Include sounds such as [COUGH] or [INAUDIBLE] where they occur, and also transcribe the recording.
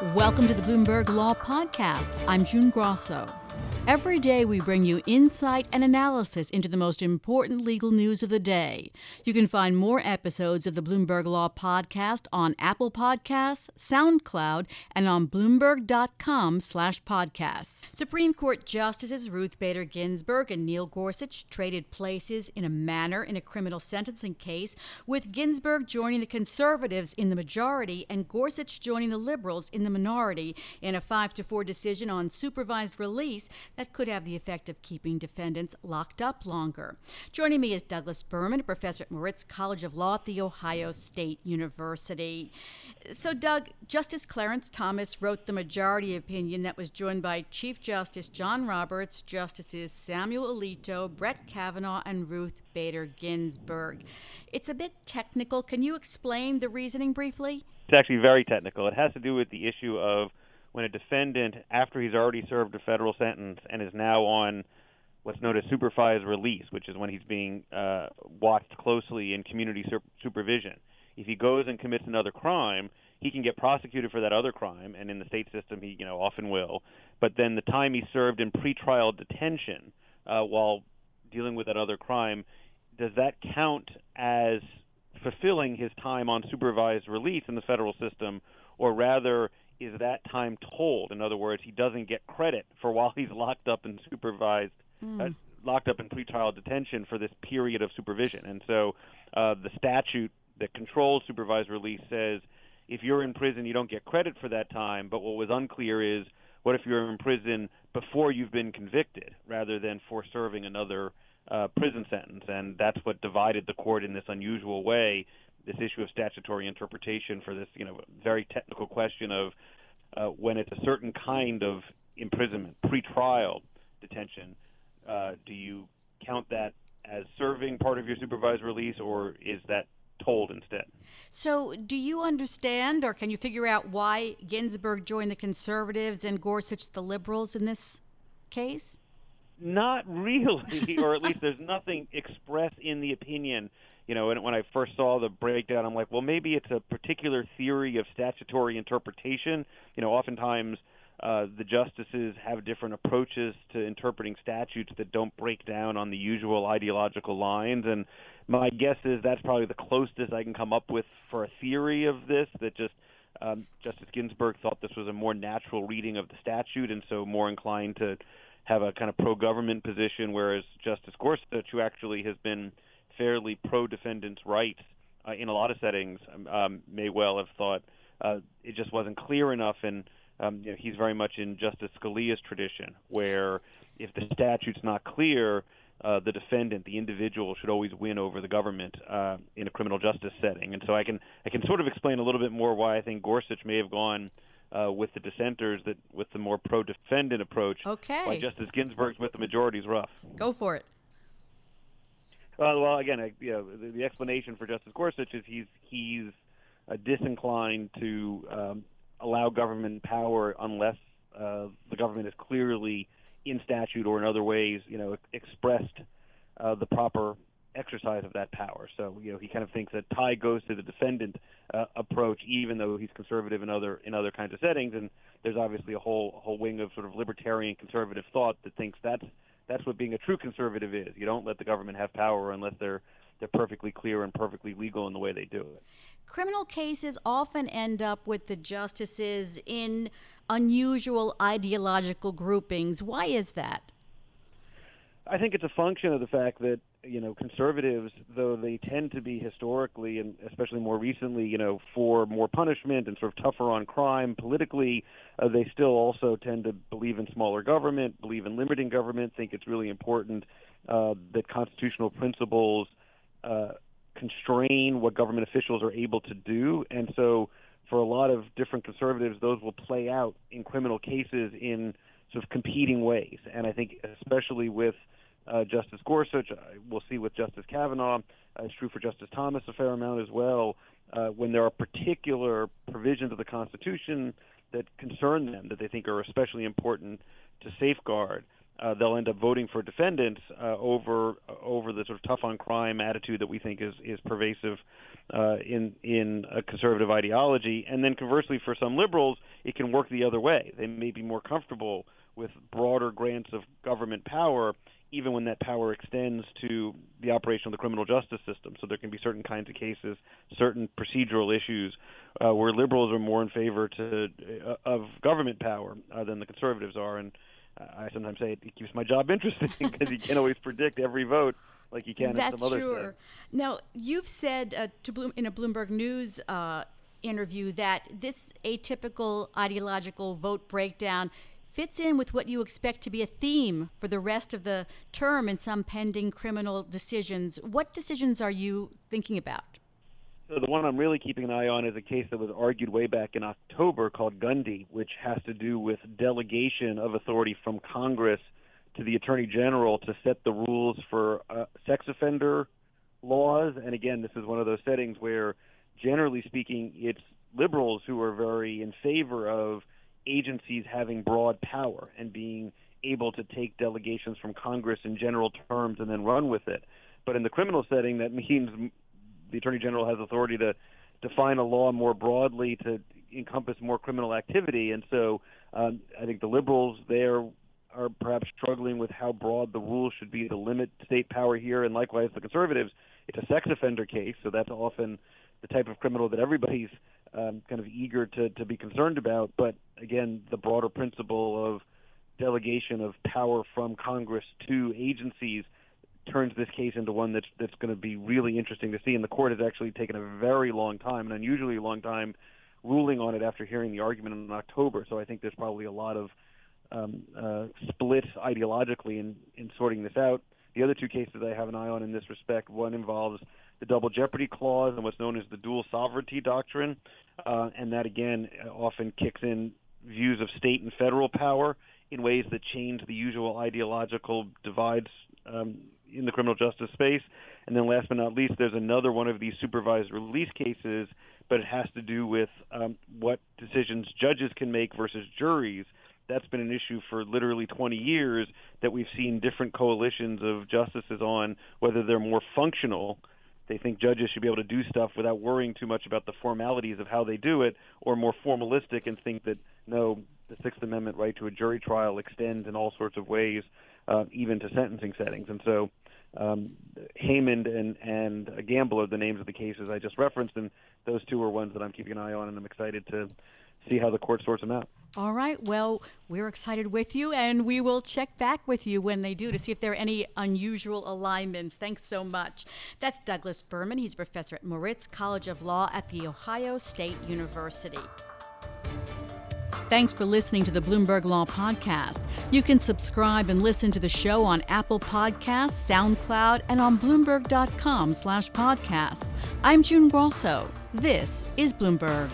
Welcome to the Bloomberg Law Podcast. I'm June Grasso. Every day, we bring you insight and analysis into the most important legal news of the day. You can find more episodes of the Bloomberg Law Podcast on Apple Podcasts, SoundCloud, and on Bloomberg.com/podcasts. Supreme Court Justices Ruth Bader Ginsburg and Neil Gorsuch traded places in a manner in a criminal sentencing case, with Ginsburg joining the conservatives in the majority and Gorsuch joining the liberals in the minority in a five to four decision on supervised release that could have the effect of keeping defendants locked up longer. Joining me is Douglas Berman, a professor at Moritz College of Law at The Ohio State University. So, Doug, Justice Clarence Thomas wrote the majority opinion that was joined by Chief Justice John Roberts, Justices Samuel Alito, Brett Kavanaugh, and Ruth Bader Ginsburg. It's a bit technical. Can you explain the reasoning briefly? It's actually very technical. It has to do with the issue of when a defendant, after he's already served a federal sentence and is now on what's known as supervised release, which is when he's being uh, watched closely in community sur- supervision, if he goes and commits another crime, he can get prosecuted for that other crime, and in the state system, he you know often will. But then the time he served in pretrial detention uh, while dealing with that other crime, does that count as fulfilling his time on supervised release in the federal system, or rather is that time tolled? In other words, he doesn't get credit for while he's locked up in supervised, mm. uh, locked up in pretrial detention for this period of supervision. And so, uh, the statute that controls supervised release says if you're in prison, you don't get credit for that time. But what was unclear is what if you're in prison before you've been convicted, rather than for serving another uh, prison sentence? And that's what divided the court in this unusual way this issue of statutory interpretation for this, you know, very technical question of uh, when it's a certain kind of imprisonment, pre-trial detention, uh, do you count that as serving part of your supervised release, or is that tolled instead? So, do you understand, or can you figure out why Ginsburg joined the conservatives and Gorsuch the liberals in this case? Not really, or at least there's nothing expressed in the opinion you know, and when I first saw the breakdown, I'm like, well, maybe it's a particular theory of statutory interpretation. You know, oftentimes uh, the justices have different approaches to interpreting statutes that don't break down on the usual ideological lines. And my guess is that's probably the closest I can come up with for a theory of this. That just um, Justice Ginsburg thought this was a more natural reading of the statute, and so more inclined to have a kind of pro-government position, whereas Justice Gorsuch, who actually has been fairly pro-defendant's rights uh, in a lot of settings um, um, may well have thought uh, it just wasn't clear enough, and um, you know, he's very much in Justice Scalia's tradition, where if the statute's not clear, uh, the defendant, the individual, should always win over the government uh, in a criminal justice setting. And so I can I can sort of explain a little bit more why I think Gorsuch may have gone uh, with the dissenters that with the more pro-defendant approach. Okay. Why Justice Ginsburg's with the majority is rough. Go for it. Well, well, again, I, you know, the, the explanation for Justice Gorsuch is he's he's uh, disinclined to um, allow government power unless uh, the government is clearly in statute or in other ways, you know, expressed uh, the proper exercise of that power. So, you know, he kind of thinks that tie goes to the defendant uh, approach, even though he's conservative in other in other kinds of settings. And there's obviously a whole whole wing of sort of libertarian conservative thought that thinks that's that's what being a true conservative is. You don't let the government have power unless they're they're perfectly clear and perfectly legal in the way they do it. Criminal cases often end up with the justices in unusual ideological groupings. Why is that? I think it's a function of the fact that you know conservatives, though they tend to be historically and especially more recently, you know, for more punishment and sort of tougher on crime politically, uh, they still also tend to believe in smaller government, believe in limiting government, think it's really important uh, that constitutional principles uh, constrain what government officials are able to do, and so for a lot of different conservatives, those will play out in criminal cases in sort of competing ways, and I think especially with uh, Justice Gorsuch. Uh, we'll see with Justice Kavanaugh. Uh, it's true for Justice Thomas a fair amount as well. Uh, when there are particular provisions of the Constitution that concern them, that they think are especially important to safeguard, uh, they'll end up voting for defendants uh, over over the sort of tough on crime attitude that we think is is pervasive uh, in in a conservative ideology. And then conversely, for some liberals, it can work the other way. They may be more comfortable with broader grants of government power, even when that power extends to the operation of the criminal justice system. So there can be certain kinds of cases, certain procedural issues, uh, where liberals are more in favor to uh, of government power uh, than the conservatives are. And I sometimes say it keeps my job interesting [LAUGHS] because you can't always predict every vote like you can That's in some other sure. things. Now, you've said uh, to Bloom, in a Bloomberg News uh, interview that this atypical ideological vote breakdown fits in with what you expect to be a theme for the rest of the term in some pending criminal decisions. What decisions are you thinking about? So the one I'm really keeping an eye on is a case that was argued way back in October called Gundy, which has to do with delegation of authority from Congress to the Attorney General to set the rules for uh, sex offender laws. And again, this is one of those settings where, generally speaking, it's liberals who are very in favor of agencies having broad power and being able to take delegations from Congress in general terms and then run with it. But in the criminal setting, that [LAUGHS] means the Attorney General has authority to define a law more broadly to encompass more criminal activity. And so um, I think the liberals there are perhaps struggling with how broad the rules should be to limit state power here. And likewise, the conservatives, it's a sex offender case, so that's often the type of criminal that everybody's um, kind of eager to, to be concerned about. But again, the broader principle of delegation of power from Congress to agencies turns this case into one that's that's going to be really interesting to see. And the court has actually taken a very long time, an unusually long time, ruling on it after hearing the argument in October. So I think there's probably a lot of um, uh, split ideologically in, in sorting this out. The other two cases I have an eye on in this respect, one involves the double jeopardy clause and what's known as the dual sovereignty doctrine, uh, and that again often kicks in views of state and federal power in ways that change the usual ideological divides um, in the criminal justice space. And then last but not least, there's another one of these supervised release cases, but it has to do with um, what decisions judges can make versus juries. That's been an issue for literally 20 years that we've seen different coalitions of justices on whether they're more functional. They think judges should be able to do stuff without worrying too much about the formalities of how they do it, or more formalistic and think that no, the Sixth Amendment right to a jury trial extends in all sorts of ways, uh, even to sentencing settings. And so um, Haymond and and Gamble are the names of the cases I just referenced, and those two are ones that I'm keeping an eye on, and I'm excited to see how the court sorts them out. All right. Well, we're excited with you, and we will check back with you when they do to see if there are any unusual alignments. Thanks so much. That's Douglas Berman. He's a professor at Moritz College of Law at The Ohio State University. Thanks for listening to the Bloomberg Law Podcast. You can subscribe and listen to the show on Apple Podcasts, SoundCloud, and on Bloomberg.com slash podcast. I'm June Grasso. This is Bloomberg.